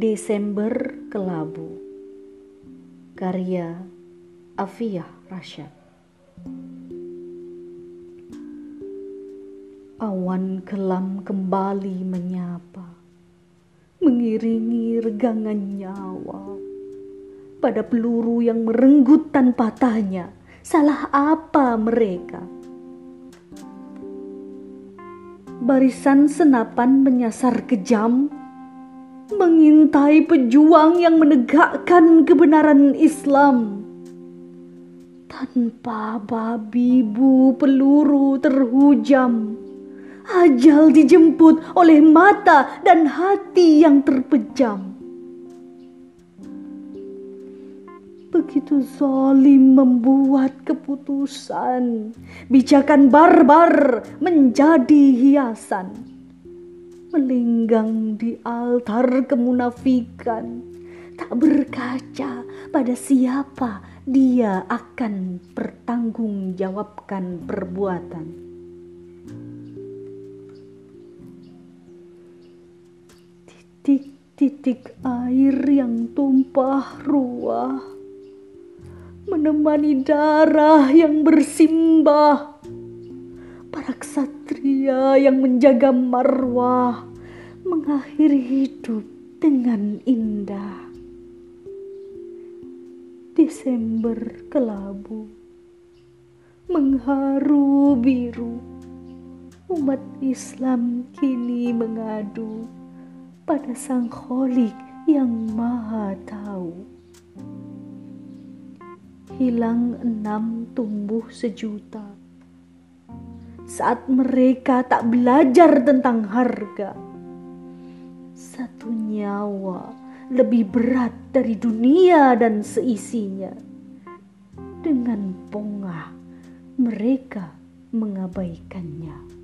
Desember Kelabu. Karya Afiyah Rasyad Awan kelam kembali menyapa Mengiringi regangan nyawa. Pada peluru yang merenggut tanpa tanya Salah apa mereka? Barisan senapan menyasar kejam mengintai pejuang yang menegakkan kebenaran Islam. Tanpa babi bu peluru terhujam, ajal dijemput oleh mata dan hati yang terpejam. Begitu zalim membuat keputusan, bijakan barbar menjadi hiasan melinggang di altar kemunafikan, tak berkaca pada siapa dia akan pertanggungjawabkan perbuatan. Titik-titik air yang tumpah ruah menemani darah yang bersimbah para ksatria yang menjaga marwah mengakhiri hidup dengan indah. Desember kelabu mengharu biru. Umat Islam kini mengadu pada sang kholik yang maha tahu. Hilang enam tumbuh sejuta saat mereka tak belajar tentang harga. Satu nyawa lebih berat dari dunia dan seisinya. Dengan pongah mereka mengabaikannya.